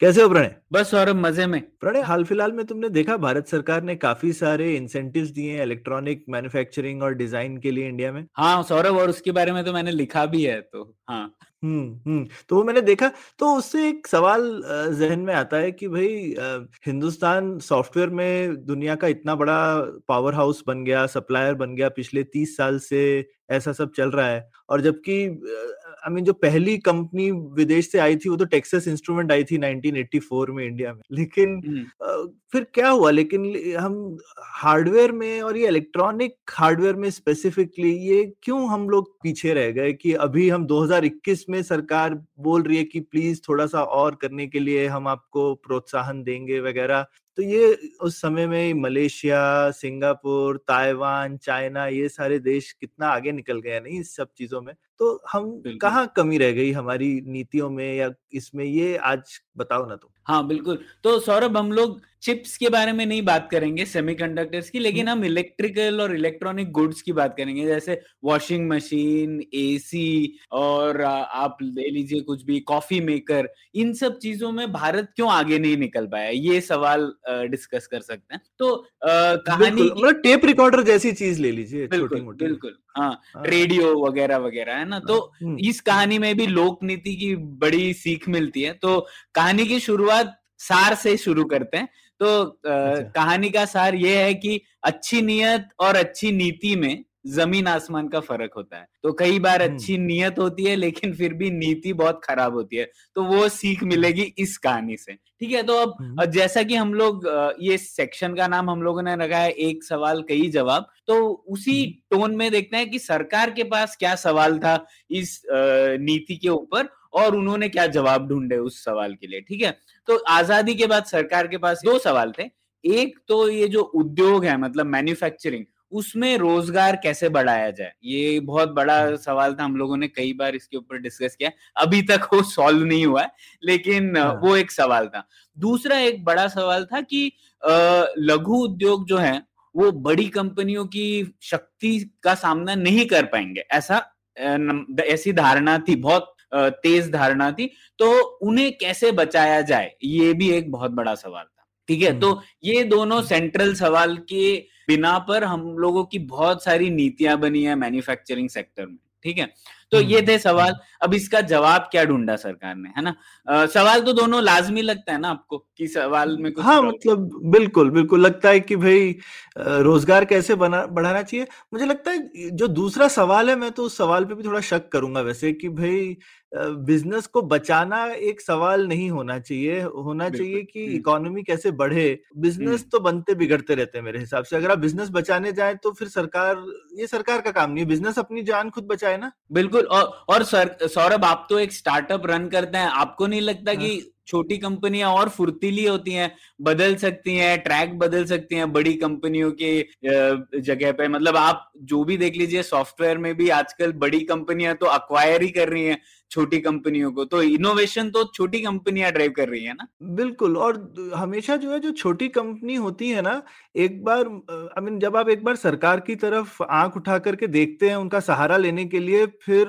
कैसे हो प्रणय? बस सौरभ मज़े में। प्रणय हाल फ़िलहाल में तुमने देखा भारत सरकार ने काफ़ी सारे इंसेंटिव दिए हैं इलेक्ट्रॉनिक मैन्युफैक्चरिंग और डिज़ाइन के लिए इंडिया में? हाँ सौरभ और उसके बारे में तो मैंने लिखा भी है तो हाँ। हम्म हम्म तो वो मैंने देखा तो उससे एक सवाल जहन में आता है कि भाई हिंदुस्तान सॉफ्टवेयर में दुनिया का इतना बड़ा पावर हाउस बन गया सप्लायर बन गया पिछले तीस साल से ऐसा सब चल रहा है। और जबकि आई मीन जो पहली कंपनी विदेश से आई थी वो तो टेक्सास इंस्ट्रूमेंट आई थी 1984 में इंडिया में। लेकिन आ, फिर क्या हुआ? लेकिन हम हार्डवेयर में और ये इलेक्ट्रॉनिक हार्डवेयर में स्पेसिफिकली ये क्यों हम लोग पीछे रह गए कि अभी हम 2021 में सरकार बोल रही है कि प्लीज़ थोड़ा सा और करने के लिए हम आपको प्रोत्साहन देंगे वगैरह? तो ये उस समय में मलेशिया सिंगापुर ताइवान चाइना ये सारे देश कितना आगे निकल गए हैं नहीं इस सब चीज़ों में? तो हम कहाँ कमी रह गई हमारी नीतियों में या इसमें? ये आज बताओ ना तुम। हाँ बिल्कुल। तो सौरभ हम लोग चिप्स के बारे में नहीं बात करेंगे सेमीकंडक्टर्स की लेकिन हम इलेक्ट्रिकल और इलेक्ट्रॉनिक गुड्स की बात करेंगे जैसे वॉशिंग मशीन एसी और आप ले लीजिए कुछ भी कॉफ़ी मेकर इन सब चीज़ों में भारत क्यों आगे नहीं निकल पाया? ये सवाल डिस्कस कर सकते हैं। तो आ, कहानी मतलब टेप रिकॉर्डर जैसी चीज़ ले लीजिए बिल्कुल बिल्कुल हाँ हाँ, रेडियो वगैरह वगैरह है ना? तो हम्म, इस कहानी में भी लोक नीति की बड़ी सीख मिलती है। तो कहानी की शुरुआत सार से शुरू करते हैं। तो अच्छा। कहानी का सार ये है कि अच्छी नियत और अच्छी नीति में ज़मीन आसमान का फ़र्क होता है तो कई बार हम्म। अच्छी नियत होती है लेकिन फिर भी नीति बहुत खराब होती है तो वो सीख मिलेगी इस कहानी से ठीक है तो अब हम्म। जैसा कि हम लोग ये सेक्शन का नाम हम लोगों ने रखा है एक सवाल कई जवाब तो उसी टोन में देखते हैं कि सरकार के पास क्या सवाल था इस नीति के ऊपर और उन्होंने क्या जवाब ढूंढे उस सवाल के लिए ठीक है? तो आज़ादी के बाद सरकार के पास दो सवाल थे। एक तो ये जो उद्योग है मतलब मैन्युफैक्चरिंग उसमें रोज़गार कैसे बढ़ाया जाए? ये बहुत बड़ा सवाल था हम लोगों ने कई बार इसके ऊपर डिस्कस किया। अभी तक वो सॉल्व नहीं हुआ है लेकिन हाँ। वो एक सवाल था। दूसरा एक बड़ा सवाल था कि लघु उद्योग जो है वो बड़ी कंपनियों की शक्ति का सामना नहीं कर पाएँगे। ऐसा ऐसी धारणा थी बहुत तेज धारणा थी तो उन्हें कैसे बचाया जाए ये भी एक बहुत बड़ा सवाल था ठीक है? तो ये दोनों सेंट्रल सवाल के बिना पर हम लोगों की बहुत सारी नीतियाँ बनी है मैन्युफैक्चरिंग सेक्टर में ठीक है? तो ये थे सवाल। अब इसका जवाब क्या ढूंढा सरकार ने है ना? आ, सवाल तो दोनों लाजमी लगता है ना आपको कि सवाल में कुछ हाँ मतलब बिल्कुल बिल्कुल लगता है कि भाई रोज़गार कैसे बना बढ़ाना चाहिए। मुझे लगता है जो दूसरा सवाल है मैं तो उस सवाल पे भी थोड़ा शक करूँगा वैसे कि भाई बिज़नेस को बचाना एक सवाल नहीं होना चाहिए। होना चाहिए कि। इकोनॉमी कैसे बढ़े। बिज़नेस तो बनते बिगड़ते रहते हैं मेरे हिसाब से। अगर आप बिज़नेस बचाने जाए तो फिर सरकार ये सरकार का काम नहीं है। बिज़नेस अपनी जान खुद बचाए ना। बिल्कुल और और सर सौरभ आप तो एक स्टार्टअप रन करते हैं। आपको नहीं लगता कि छोटी कंपनियाँ और फुर्तीली होती हैं, बदल सकती हैं ट्रैक बदल सकती हैं बड़ी कंपनियों के जगह पे। मतलब आप जो भी देख लीजिए सॉफ्टवेयर में भी आजकल बड़ी कंपनियाँ तो अक्वायर ही कर रही हैं छोटी कंपनियों को। तो इनोवेशन तो छोटी कंपनियाँ ड्राइव कर रही है ना? बिल्कुल, और हमेशा जो है, जो छोटी कंपनी होती है ना, एक बार आई मीन जब आप एक बार सरकार की तरफ़ आँख उठा करके देखते हैं उनका सहारा लेने के लिए, फिर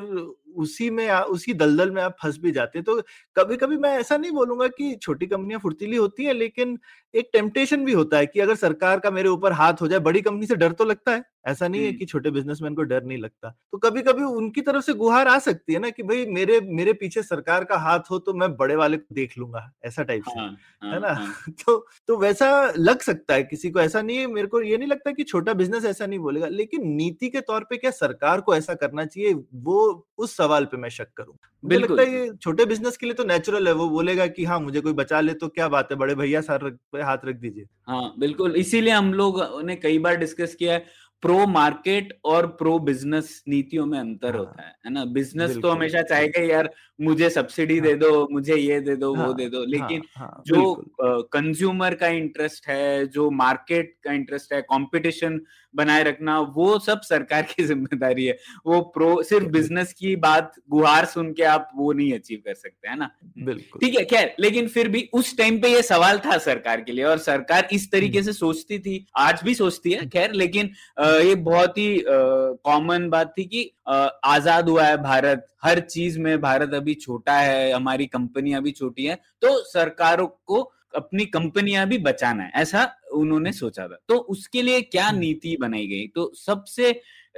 उसी में आ, उसी दलदल में आप फंस भी जाते हैं। तो कभी कभी मैं ऐसा नहीं बोलूँगा कि छोटी कंपनियाँ फुर्तीली होती हैं लेकिन एक टेम्पटेशन भी होता है कि अगर सरकार का मेरे ऊपर हाथ हो जाए बड़ी कंपनी से डर तो लगता है। ऐसा नहीं है। कि छोटे बिजनेसमैन को डर नहीं लगता। तो कभी कभी उनकी तरफ़ से गुहार आ सकती है ना कि भाई मेरे मेरे पीछे सरकार का हाथ हो तो मैं बड़े वाले को देख लूँगा ऐसा टाइप से हाँ, हाँ, है ना? हाँ, तो तो वैसा लग सकता है किसी को ऐसा नहीं है मेरे को ये नहीं लगता कि छोटा बिज़नेस ऐसा नहीं बोलेगा लेकिन नीति के तौर पर क्या सरकार को ऐसा करना चाहिए वो उस सवाल पे मैं शक करूँ। मुझे बिल्कुल। लगता है ये छोटे बिज़नेस के लिए तो नेचुरल है वो बोलेगा कि हाँ मुझे कोई बचा ले तो क्या बात है बड़े भैया सर पे हाथ रख दीजिए। हाँ बिल्कुल इसीलिए हम लोग ने कई बार डिस्कस किया है प्रो मार्केट और प्रो बिज़नेस नीतियों में अंतर हाँ, होता है है ना? बिज़नेस तो हमेशा चाहेगा यार मुझे सब्सिडी हाँ, दे दो मुझे ये दे दो हाँ, वो हाँ, दे दो। लेकिन हाँ, हाँ, जो कंज्यूमर का इंटरेस्ट है जो मार्केट का इंटरेस्ट है कंपटीशन बनाए रखना वो सब सरकार की ज़िम्मेदारी है। वो प्रो सिर्फ़ बिज़नेस की बात गुहार सुन के आप वो नहीं अचीव कर सकते है ना? बिल्कुल। ठीक है खैर लेकिन फिर भी उस टाइम पे ये सवाल था सरकार के लिए और सरकार इस तरीके हम्म। से सोचती थी आज भी सोचती है खैर लेकिन अ, ये बहुत ही कॉमन बात थी कि आज़ाद हुआ है भारत हर चीज़ में भारत अभी छोटा है हमारी कंपनियाँ भी छोटी है तो सरकारों को अपनी कंपनियाँ भी बचाना है ऐसा उन्होंने सोचा था। तो उसके लिए क्या हम्म। नीति बनाई गई? तो सबसे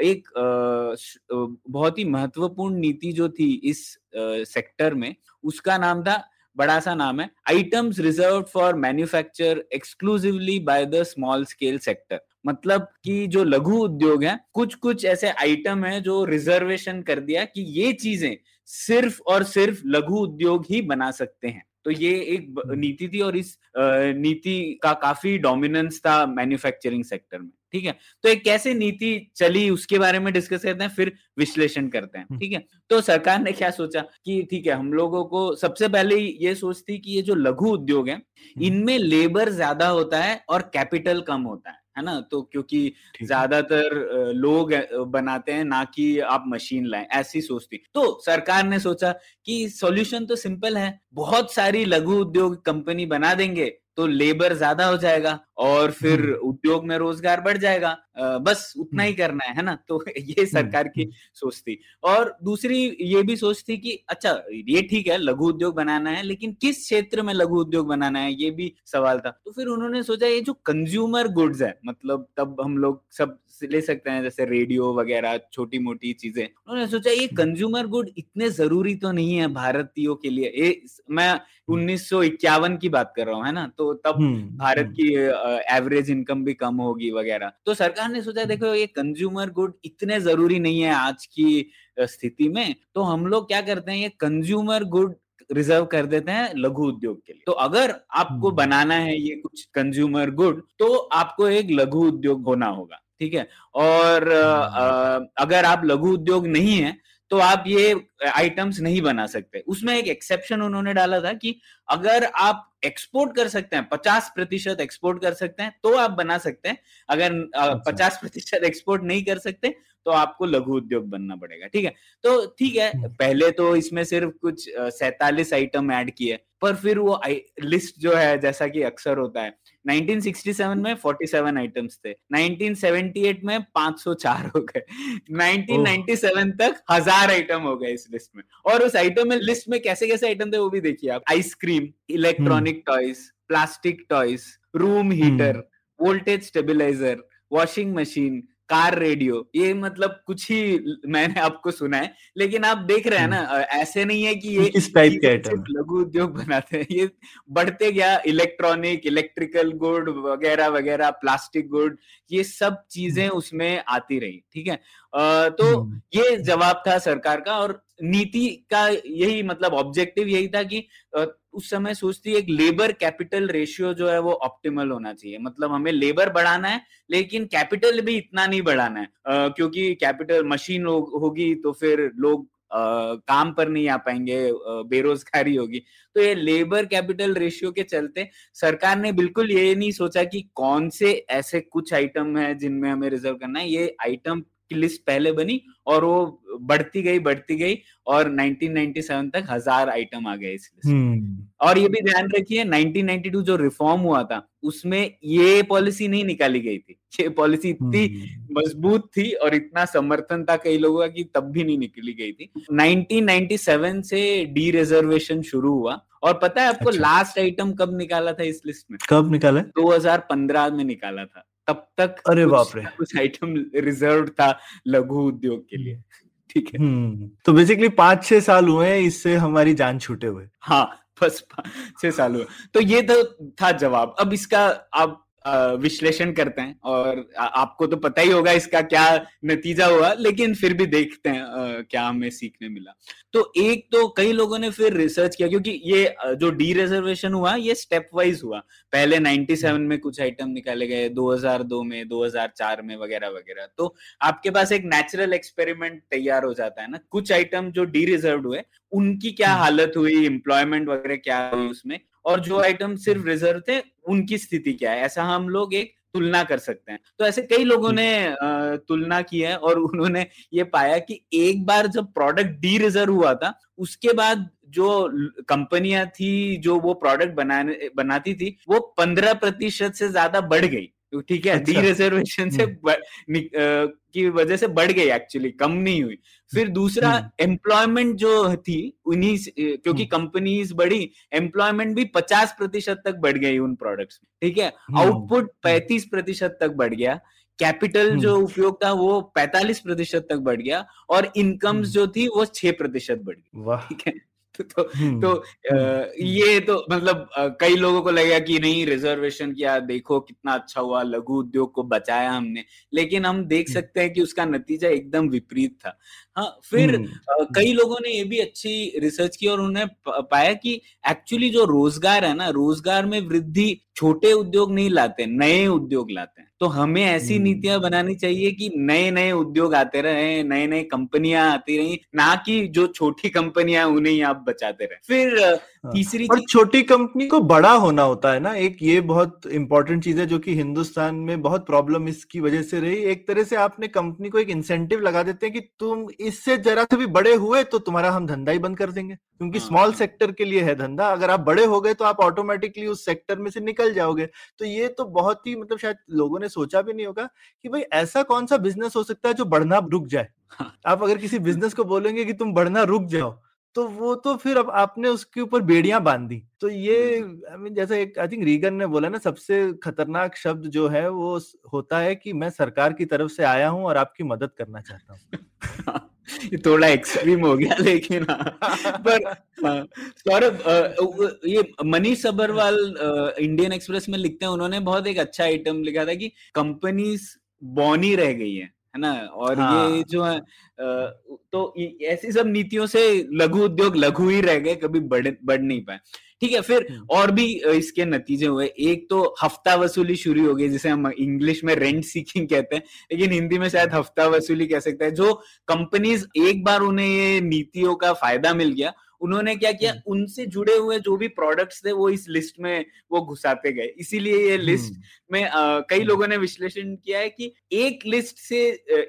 एक बहुत ही महत्वपूर्ण नीति जो थी इस सेक्टर में उसका नाम था बड़ा सा नाम है items reserve for manufacture exclusively by the small scale sector मतलब कि जो लघु उद्योग है कुछ कुछ ऐसे आइटम है जो रिजर्वेशन कर दिया कि ये चीज़ें सिर्फ़ और सिर्फ़ लघु उद्योग ही बना सकते हैं तो ये एक हम्म। नीति थी और इस नीति का काफ़ी डोमिनेंस था मैन्युफैक्चरिंग सेक्टर में ठीक है तो एक कैसे नीति चली उसके बारे में डिस्कस करते हैं फिर विश्लेषण करते हैं हम्म। ठीक है तो सरकार ने क्या सोचा कि ठीक है हम लोगों को सबसे पहले ये सोचती कि ये जो लघु उद्योग है हम्म। इनमें लेबर ज़्यादा होता है और कैपिटल कम होता है है ना? तो क्योंकि ज़्यादातर लोग बनाते हैं ना कि आप मशीन लाए ऐसी सोचती। तो सरकार ने सोचा कि सॉल्यूशन तो सिंपल है बहुत सारी लघु उद्योग कंपनी बना देंगे तो लेबर ज़्यादा हो जाएगा। और फिर हम्म। उद्योग में रोज़गार बढ़ जाएगा। बस उतना ही करना है है ना? तो ये सरकार की हम्म। सोच थी। और दूसरी ये भी सोच थी कि अच्छा ये ठीक है लघु उद्योग बनाना है लेकिन किस क्षेत्र में लघु उद्योग बनाना है ये भी सवाल था। तो फिर उन्होंने सोचा ये जो कंज्यूमर गुड्स है मतलब तब हम लोग सब ले सकते हैं जैसे रेडियो वगैरह छोटी मोटी चीज़ें। उन्होंने सोचा ये कंज्यूमर गुड इतने ज़रूरी तो नहीं है भारतीयों के लिए। ये मैं उन्नीस सौ इक्यावन की बात कर रहा हूँ है ना? तो तब हम्म, भारत हम्म, की एवरेज इनकम भी कम होगी वगैरह तो सरकार ने सोचा देखो ये कंज्यूमर गुड इतने ज़रूरी नहीं है आज की स्थिति में तो हम लोग क्या करते हैं ये कंज्यूमर गुड रिज़र्व कर देते हैं लघु उद्योग के लिए तो अगर आपको हम्म। बनाना है ये कुछ कंज्यूमर गुड तो आपको एक लघु उद्योग होना होगा ठीक है और हम्म। अगर आप लघु उद्योग नहीं है तो आप ये आइटम्स नहीं बना सकते उसमें एक एक्सेप्शन उन्होंने डाला था कि अगर आप एक्सपोर्ट कर सकते हैं पचास प्रतिशत एक्सपोर्ट कर सकते हैं तो आप बना सकते हैं अगर अच्छा। पचास प्रतिशत एक्सपोर्ट नहीं कर सकते तो आपको लघु उद्योग बनना पड़ेगा ठीक है तो ठीक है हम्म। पहले तो इसमें सिर्फ़ कुछ सैतालीस आइटम ऐड किए पर फिर वो लिस्ट जो है जैसा कि अक्सर होता है 1967 में 47 आइटम्स थे। 1978 में 504 हो गए। 1997 तक हज़ार आइटम हो गए इस लिस्ट में। और उस आइटम में लिस्ट में कैसे कैसे आइटम थे वो भी देखिए आप। Ice cream electronic toys plastic toys room heater voltage stabiliser washing machine car radio ये मतलब कुछ ही मैंने आपको सुना है लेकिन आप देख रहे हैं ना ऐसे नहीं है कि ये इस टाइप के आइटम लघु उद्योग बनाते हैं ये बढ़ते गया इलेक्ट्रॉनिक इलेक्ट्रिकल गुड वगैरह वगैरह प्लास्टिक गुड ये सब चीज़ें उसमें आती रही ठीक है? तो हम्म। ये जवाब था सरकार का और नीति का यही मतलब ऑब्जेक्टिव यही था कि उस समय सोचती एक लेबर कैपिटल रेशियो जो है वो ऑप्टिमल होना चाहिए। मतलब हमें लेबर बढ़ाना है लेकिन कैपिटल भी इतना नहीं बढ़ाना है। अ, क्योंकि कैपिटल मशीन होगी तो फिर लोग काम पर नहीं आ पाएँगे बेरोजगारी होगी। तो ये लेबर कैपिटल रेशियो के चलते सरकार ने बिल्कुल ये नहीं सोचा कि कौन से ऐसे कुछ आइटम है जिनमें हमें रिज़र्व करना है। ये आइटम की लिस्ट पहले बनी और वो बढ़ती गई बढ़ती गई और 1997 तक हज़ार आइटम आ गए इस लिस्ट हम्म, और ये भी ध्यान रखिए 1992 जो रिफॉर्म हुआ था उसमें ये पॉलिसी नहीं निकाली गई थी। ये पॉलिसी इतनी हम्म, मज़बूत थी और इतना समर्थन था कई लोगों का कि तब भी नहीं निकली गई थी। 1997 से डी रिजर्वेशन शुरू हुआ और पता है आपको अच्छा। लास्ट आइटम कब निकाला था इस लिस्ट में? कब निकाला? है? 2015 में निकाला था। तब तक अरे बाप रे। कुछ आइटम रिज़र्व था लघु उद्योग के लिए। ठीक है? हम्म, तो बेसिकली पाँच छह साल हुए हैं इससे हमारी जान छूटे हुए। हाँ बस पाँच छह साल हुए। तो ये तो था जवाब। अब इसका आप विश्लेषण करते हैं और आपको तो पता ही होगा इसका क्या नतीजा हुआ लेकिन फिर भी देखते हैं क्या हमें सीखने मिला। तो एक तो कई लोगों ने फिर रिसर्च किया क्योंकि ये जो डी रिजर्वेशन हुआ ये स्टेप वाइज हुआ। पहले 97 में कुछ आइटम निकाले गए 2002 में 2004 में वगैरह वगैरह। तो आपके पास एक नेचुरल एक्सपेरिमेंट तैयार हो जाता है ना। कुछ आइटम जो डी रिज़र्व हुए उनकी क्या हम्म। हालत हुई एम्प्लॉयमेंट वगैरह क्या हुई उसमें और जो आइटम सिर्फ़ रिज़र्व थे उनकी स्थिति क्या है? ऐसा हम लोग एक तुलना कर सकते हैं। तो ऐसे कई लोगों ने तुलना की है और उन्होंने ये पाया कि एक बार जब प्रोडक्ट डी रिज़र्व हुआ था, उसके बाद जो कंपनियाँ थी, जो वो प्रोडक्ट बनाने, बनाती थी, वो पंद्रह प्रतिशत से ज़्यादा बढ़ गई। ठीक है डी अच्छा। रिजर्वेशन से हम्म। की वजह से बढ़ गई एक्चुअली कम नहीं हुई फिर दूसरा एम्प्लॉयमेंट हम्म। जो थी उन्हीं क्योंकि कंपनीज़ हम्म। बढ़ी एम्प्लॉयमेंट भी पचास प्रतिशत तक बढ़ गई उन प्रोडक्ट्स में ठीक है आउटपुट पैंतीस प्रतिशत तक बढ़ गया कैपिटल जो उपयोग था वो पैतालीस प्रतिशत तक बढ़ गया और इनकम्स जो थी वो छह प्रतिशत बढ़ गई ठीक है तो हम्म, तो आ, ये तो मतलब कई लोगों को लगेगा कि नहीं रिजर्वेशन किया देखो कितना अच्छा हुआ लघु उद्योग को बचाया हमने। लेकिन हम देख हम्म। सकते हैं कि उसका नतीजा एकदम विपरीत था। हाँ फिर कई लोगों ने ये भी अच्छी रिसर्च की और उन्हें पाया कि एक्चुअली जो रोज़गार है ना रोज़गार में वृद्धि छोटे उद्योग नहीं लाते नए उद्योग लाते हैं। तो हमें ऐसी नीतियाँ बनानी चाहिए कि नए नए उद्योग आते रहे नए नए कंपनियाँ आती रही ना कि जो छोटी कंपनियाँ उन्हें आप बचाते रहे। फिर हाँ। तीसरी और छोटी कंपनी को बड़ा होना होता है ना एक ये बहुत इंपॉर्टेंट चीज़ है जो कि हिंदुस्तान में बहुत प्रॉब्लम इसकी वजह से रही। एक तरह से आपने कंपनी को एक इंसेंटिव लगा देते हैं कि तुम इससे जरा से भी बड़े हुए तो तुम्हारा हम धंधा ही बंद कर देंगे क्योंकि स्मॉल हाँ। सेक्टर के लिए है धंधा। अगर आप बड़े हो गए तो आप ऑटोमेटिकली उस सेक्टर में से निकल जाओगे। तो ये तो बहुत ही मतलब शायद लोगों ने सोचा भी नहीं होगा कि भाई ऐसा कौन सा बिज़नेस हो सकता है जो बढ़ना रुक जाए। हाँ। आप अगर किसी बिज़नेस को बोलेंगे कि तुम बढ़ना रुक जाओ तो वो तो फिर अब आपने उसके ऊपर बेड़ियाँ बाँध। दी तो ये आई मीन जैसे एक आई थिंक रीगन ने बोला ना सबसे खतरनाक शब्द जो है वो होता है कि मैं सरकार की तरफ़ से आया हूँ और आपकी मदद करना चाहता हूँ। ये थोड़ा एक्सट्रीम हो गया लेकिन हाँ। पर हाँ, सौरभ ये मनीष अग्रवाल इंडियन एक्सप्रेस में लिखते हैं उन्होंने बहुत एक अच्छा आइटम लिखा था कि कंपनीज़ बॉनी रह गई है। है ना और हाँ. ये जो है तो ऐसी सब नीतियों से लघु उद्योग लघु ही रह गए कभी बढ़ बढ़ नहीं पाए ठीक है फिर हम्म। और भी इसके नतीजे हुए एक तो हफ़्ता वसूली शुरू हो गई जिसे हम इंग्लिश में रेंट सीकिंग कहते हैं लेकिन हिंदी में शायद हफ़्ता वसूली कह सकते हैं जो कंपनीज़ एक बार उन्हें ये नीतियों का फ़ायदा मिल गया उन्होंने क्या किया? हम्म। उनसे जुड़े हुए जो भी प्रोडक्ट्स थे वो इस लिस्ट में वो घुसाते गए। इसीलिए ये लिस्ट हम्म। में आ, कई हम्म। लोगों ने विश्लेषण किया है कि एक लिस्ट से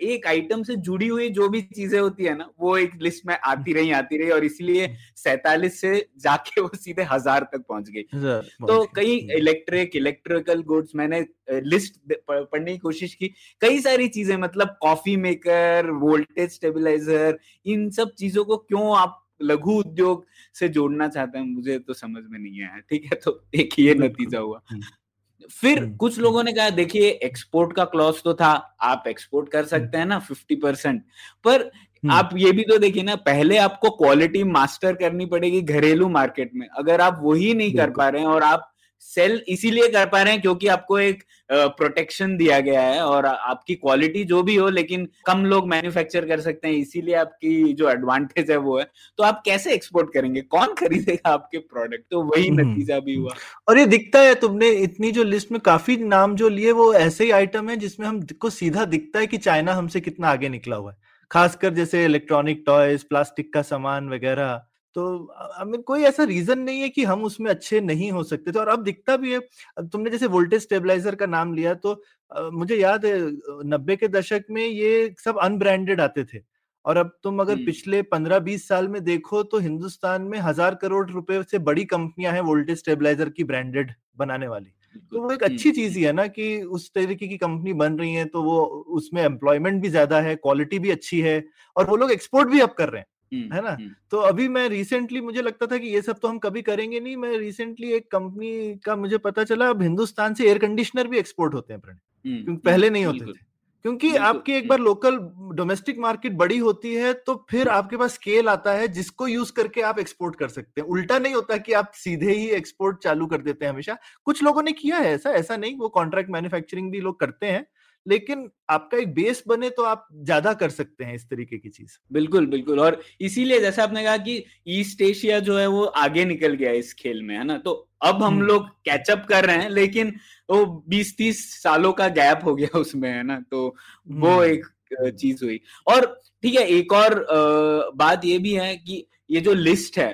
एक आइटम से जुड़ी हुई जो भी चीज़ें होती है ना वो एक लिस्ट में आती रही आती रही और इसीलिए सैतालीस से जाके वो सीधे हज़ार तक पहुँच गई। तो कई इलेक्ट्रिक इलेक्ट्रिकल गुड्स मैंने लिस्ट पढ़ने की कोशिश की। कई सारी चीज़ें मतलब कॉफ़ी मेकर वोल्टेज स्टेबिलाईजर इन सब चीज़ों को क्यों आप लघु उद्योग से जोड़ना चाहते हैं मुझे तो समझ में नहीं आया। ठीक है तो एक ये नतीजा हुआ। हम्म। फिर हम्म, कुछ लोगों हम्म। ने कहा देखिए एक्सपोर्ट का क्लॉज तो था आप एक्सपोर्ट कर सकते हैं ना फिफ्टी परसेंट पर आप ये भी तो देखिए ना पहले आपको क्वालिटी मास्टर करनी पड़ेगी घरेलू मार्केट में। अगर आप वही नहीं कर पा रहे हैं और आप सेल इसीलिए कर पा रहे हैं क्योंकि आपको एक प्रोटेक्शन दिया गया है और आपकी क्वालिटी जो भी हो लेकिन कम लोग मैन्युफैक्चर कर सकते हैं इसीलिए आपकी जो एडवांटेज है वो है। तो आप कैसे एक्सपोर्ट करेंगे? कौन खरीदेगा आपके प्रोडक्ट तो वही हम्म, नतीजा भी हुआ। और ये दिखता है तुमने इतनी जो लिस्ट में काफ़ी नाम जो लिए वो ऐसे ही आइटम है जिसमें हमको सीधा दिखता है कि चाइना हमसे कितना आगे निकला हुआ है। खासकर जैसे इलेक्ट्रॉनिक टॉयज प्लास्टिक का सामान वगैरह। तो हमें कोई ऐसा रीजन नहीं है कि हम उसमें अच्छे नहीं हो सकते थे। और अब दिखता भी है तुमने जैसे वोल्टेज स्टेबलाइजर का नाम लिया तो मुझे याद है नब्बे के दशक में ये सब अनब्रांडेड आते थे। और अब तुम अगर पिछले पंद्रह बीस साल में देखो तो हिंदुस्तान में हज़ार करोड़ रुपए से बड़ी कंपनियाँ हैं वोल्टेज स्टेबलाइजर की ब्रांडेड बनाने वाली। तो वो एक अच्छी चीज़ ही है ना कि उस तरीके की कंपनी बन रही है तो वो उसमें एम्प्लॉयमेंट भी ज़्यादा है क्वालिटी भी अच्छी है और वो लोग एक्सपोर्ट भी अब कर रहे हैं। है ना? तो अभी मैं रिसेंटली मुझे लगता था कि ये सब तो हम कभी करेंगे नहीं। मैं रिसेंटली एक कंपनी का मुझे पता चला अब हिंदुस्तान से एयर कंडीशनर भी एक्सपोर्ट होते हैं क्योंकि पहले नहीं होते थे। क्योंकि आपकी एक बार लोकल डोमेस्टिक मार्केट बड़ी होती है तो फिर आपके पास स्केल आता है जिसको यूज़ करके आप एक्सपोर्ट कर सकते हैं। उल्टा नहीं होता कि आप सीधे ही एक्सपोर्ट चालू कर देते हैं हमेशा। कुछ लोगों ने किया है ऐसा ऐसा नहीं। वो कॉन्ट्रैक्ट मैन्युफैक्चरिंग भी लोग करते हैं। लेकिन आपका एक बेस बने तो आप ज़्यादा कर सकते हैं इस तरीके की चीज़। बिल्कुल बिल्कुल और इसीलिए जैसे आपने कहा कि ईस्ट एशिया जो है वो आगे निकल गया इस खेल में है ना? तो अब हम लोग कैचअप कर रहे हैं लेकिन वो बीस तीस सालों का गैप हो गया उसमें है ना? तो वो एक चीज़ हुई। और ठीक है, एक और बात ये भी है कि ये जो लिस्ट है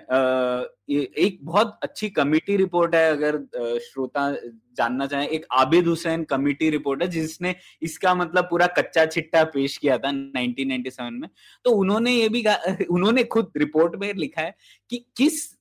एक बहुत अच्छी कमिटी रिपोर्ट है, अगर श्रोता जानना चाहें। एक आबिद हुसैन कमिटी रिपोर्ट है, जिसने इसका मतलब पूरा कच्चा छिट्टा पेश किया था 1997 में। तो उन्होंने ये भी उन्होंने खुद रिपोर्ट में लिखा है कि किस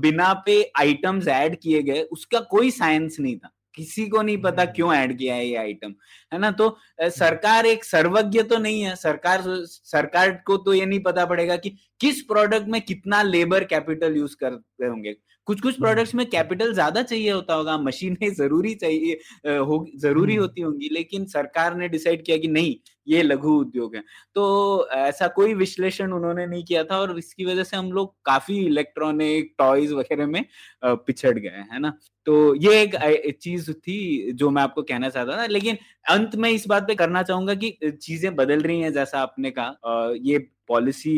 बिना पे आइटम्स ऐड किए गए, उसका कोई साइंस नहीं था। किसी को नहीं पता क्यों ऐड किया है ये आइटम है ना? तो सरकार एक सर्वज्ञ तो नहीं है। सरकार सरकार को तो ये नहीं पता पड़ेगा कि किस प्रोडक्ट में कितना लेबर कैपिटल यूज़ करते होंगे। कुछ कुछ प्रोडक्ट्स में कैपिटल ज़्यादा चाहिए होता होगा मशीनें ज़रूरी चाहिए हो ज़रूरी होती होंगी लेकिन सरकार ने डिसाइड किया कि नहीं ये लघु उद्योग है। तो ऐसा कोई विश्लेषण उन्होंने नहीं किया था और इसकी वजह से हम लोग काफ़ी इलेक्ट्रॉनिक टॉयज वगैरह में पिछड़ गए है ना? तो ये एक चीज़ थी जो मैं आपको कहना चाहता था लेकिन अंत में इस बात पे करना चाहूँगा कि चीज़ें बदल रही हैं जैसा आपने कहा ये पॉलिसी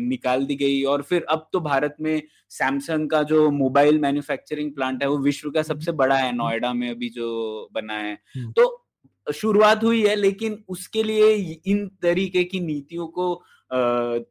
निकाल दी गई और फिर अब तो भारत में सैमसंग का जो मोबाइल मैन्युफैक्चरिंग प्लांट है वो विश्व का सबसे बड़ा है नोएडा में अभी जो बना है। तो शुरुआत हुई है लेकिन उसके लिए इन तरीके की नीतियों को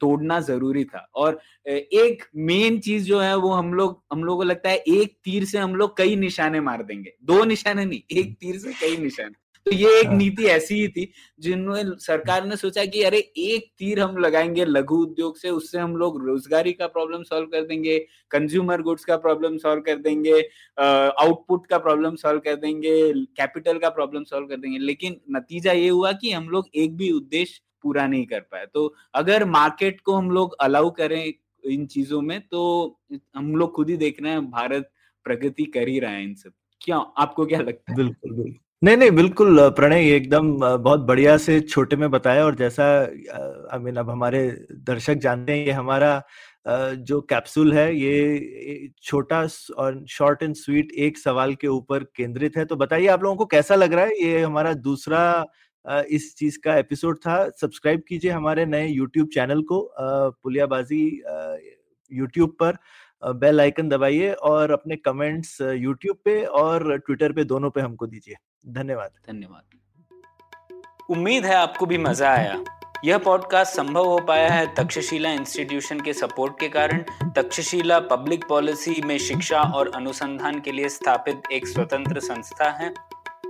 तोड़ना ज़रूरी था। और एक मेन चीज़ जो है वो हम लोग हम लोग को लगता है एक तीर से हम लोग कई निशाने मार देंगे। दो निशाने नहीं एक तीर से कई निशाने। तो ये एक हाँ। नीति ऐसी ही थी जिनमें सरकार ने सोचा कि अरे एक तीर हम लगाएँगे लघु उद्योग से उससे हम लोग रोजगारी का प्रॉब्लम सॉल्व कर देंगे कंज्यूमर गुड्स का प्रॉब्लम सॉल्व कर देंगे आउटपुट का प्रॉब्लम सॉल्व कर देंगे कैपिटल का प्रॉब्लम सॉल्व कर देंगे। लेकिन नतीजा ये हुआ कि हम लोग एक भी उद्देश्य पूरा नहीं कर पाए। तो अगर मार्केट को हम लोग अलाउ करें इन चीज़ों में तो हम लोग खुद ही देख रहे हैं भारत प्रगति कर ही रहा है इन सब। क्या? आपको क्या लगता है? बिल्कुल बिल्कुल। नहीं नहीं, बिल्कुल प्रणय एकदम बहुत बढ़िया से छोटे में बताया और जैसा आई मीन अब हमारे दर्शक जानते हैं, ये हमारा जो कैप्सूल है, ये छोटा और शॉर्ट एंड स्वीट एक सवाल के ऊपर केंद्रित है। तो बताइए आप लोगों को कैसा लग रहा है? ये हमारा दूसरा इस चीज़ का एपिसोड था। सब्सक्राइब कीजिए हमारे नए यूट्यूब चैनल को पुलियाबाजी यूट्यूब पर। बेल आइकन दबाइए और अपने कमेंट्स यूट्यूब पे और ट्विटर पे दोनों पे हमको दीजिए। धन्यवाद। धन्यवाद। उम्मीद है आपको भी मज़ा आया। यह पॉडकास्ट संभव हो पाया है तक्षशिला इंस्टीट्यूशन के सपोर्ट के कारण। तक्षशिला पब्लिक पॉलिसी में शिक्षा और अनुसंधान के लिए स्थापित एक स्वतंत्र संस्था है।